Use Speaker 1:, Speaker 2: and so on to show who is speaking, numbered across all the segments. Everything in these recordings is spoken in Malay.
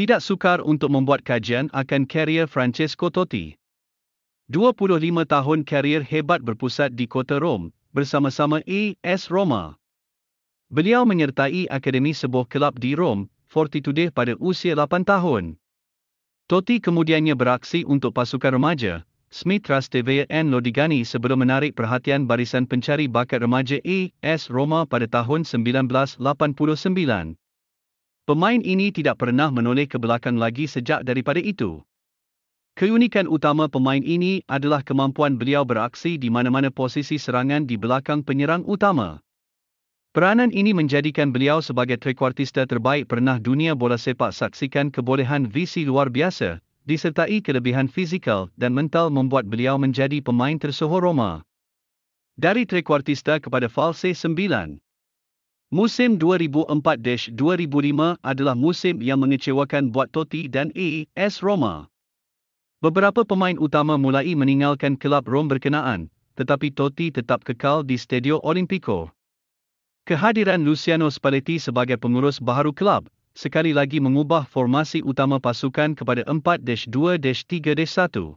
Speaker 1: Tidak sukar untuk membuat kajian akan karier Francesco Totti. 25 tahun karier hebat berpusat di kota Rom, bersama-sama AS Roma. Beliau menyertai akademi sebuah kelab di Rom, Fortitude pada usia 8 tahun. Totti kemudiannya beraksi untuk pasukan remaja, Smith Trastevere and Lodigani sebelum menarik perhatian barisan pencari bakat remaja AS Roma pada tahun 1989. Pemain ini tidak pernah menoleh ke belakang lagi sejak daripada itu. Keunikan utama pemain ini adalah kemampuan beliau beraksi di mana-mana posisi serangan di belakang penyerang utama. Peranan ini menjadikan beliau sebagai trekuartista terbaik pernah dunia bola sepak saksikan kebolehan visi luar biasa, disertai kelebihan fizikal dan mental membuat beliau menjadi pemain tersohor Roma. Dari trekuartista kepada false 9. Musim 2004-2005 adalah musim yang mengecewakan buat Totti dan AS Roma. Beberapa pemain utama mulai meninggalkan kelab Rom berkenaan, tetapi Totti tetap kekal di Stadio Olimpico. Kehadiran Luciano Spalletti sebagai pengurus baharu kelab, sekali lagi mengubah formasi utama pasukan kepada 4-2-3-1.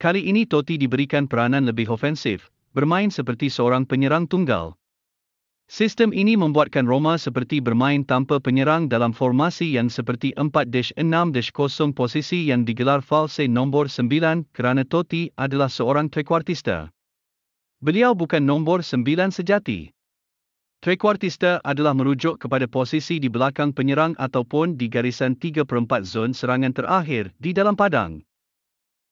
Speaker 1: Kali ini Totti diberikan peranan lebih ofensif, bermain seperti seorang penyerang tunggal. Sistem ini membuatkan Roma seperti bermain tanpa penyerang dalam formasi yang seperti 4-6-0 posisi yang digelar false nombor 9 kerana Totti adalah seorang trekuartista. Beliau bukan nombor 9 sejati. Trekuartista adalah merujuk kepada posisi di belakang penyerang ataupun di garisan 3 per 4 zon serangan terakhir di dalam padang.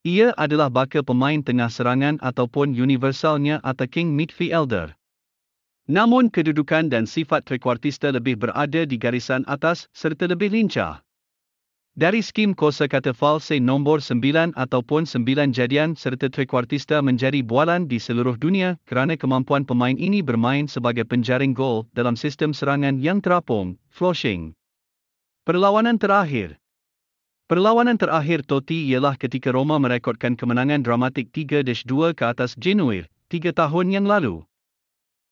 Speaker 1: Ia adalah bakal pemain tengah serangan ataupun universalnya attacking midfielder. Namun kedudukan dan sifat trekuartista lebih berada di garisan atas serta lebih lincah. Dari skim kosa kata false nombor 9 ataupun 9 jadian serta trekuartista menjadi bualan di seluruh dunia kerana kemampuan pemain ini bermain sebagai penjaring gol dalam sistem serangan yang terapung, flushing. Perlawanan terakhir Perlawanan terakhir Totti ialah ketika Roma merekodkan kemenangan dramatik 3-2 ke atas Genoa, 3 tahun yang lalu.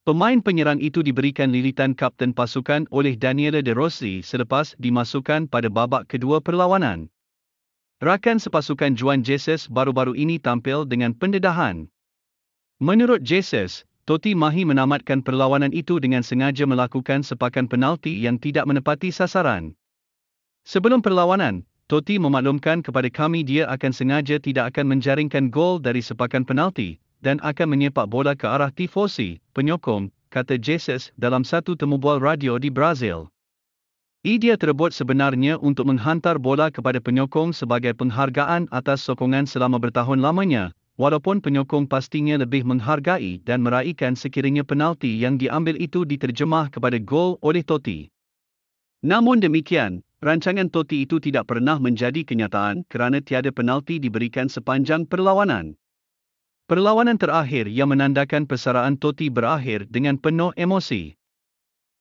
Speaker 1: Pemain penyerang itu diberikan lilitan kapten pasukan oleh Daniele De Rossi selepas dimasukkan pada babak kedua perlawanan. Rakan sepasukan Juan Jesus baru-baru ini tampil dengan pendedahan. Menurut Jesus, Totti Mahi menamatkan perlawanan itu dengan sengaja melakukan sepakan penalti yang tidak menepati sasaran. Sebelum perlawanan, Totti memaklumkan kepada kami dia akan sengaja tidak akan menjaringkan gol dari sepakan penalti, dan akan menyepak bola ke arah tifosi, penyokong, kata Jesus dalam satu temubual radio di Brazil. Ia terbuat sebenarnya untuk menghantar bola kepada penyokong sebagai penghargaan atas sokongan selama bertahun lamanya, walaupun penyokong pastinya lebih menghargai dan meraihkan sekiranya penalti yang diambil itu diterjemah kepada gol oleh Totti. Namun demikian, rancangan Totti itu tidak pernah menjadi kenyataan kerana tiada penalti diberikan sepanjang perlawanan. Perlawanan terakhir yang menandakan persaraan Totti berakhir dengan penuh emosi.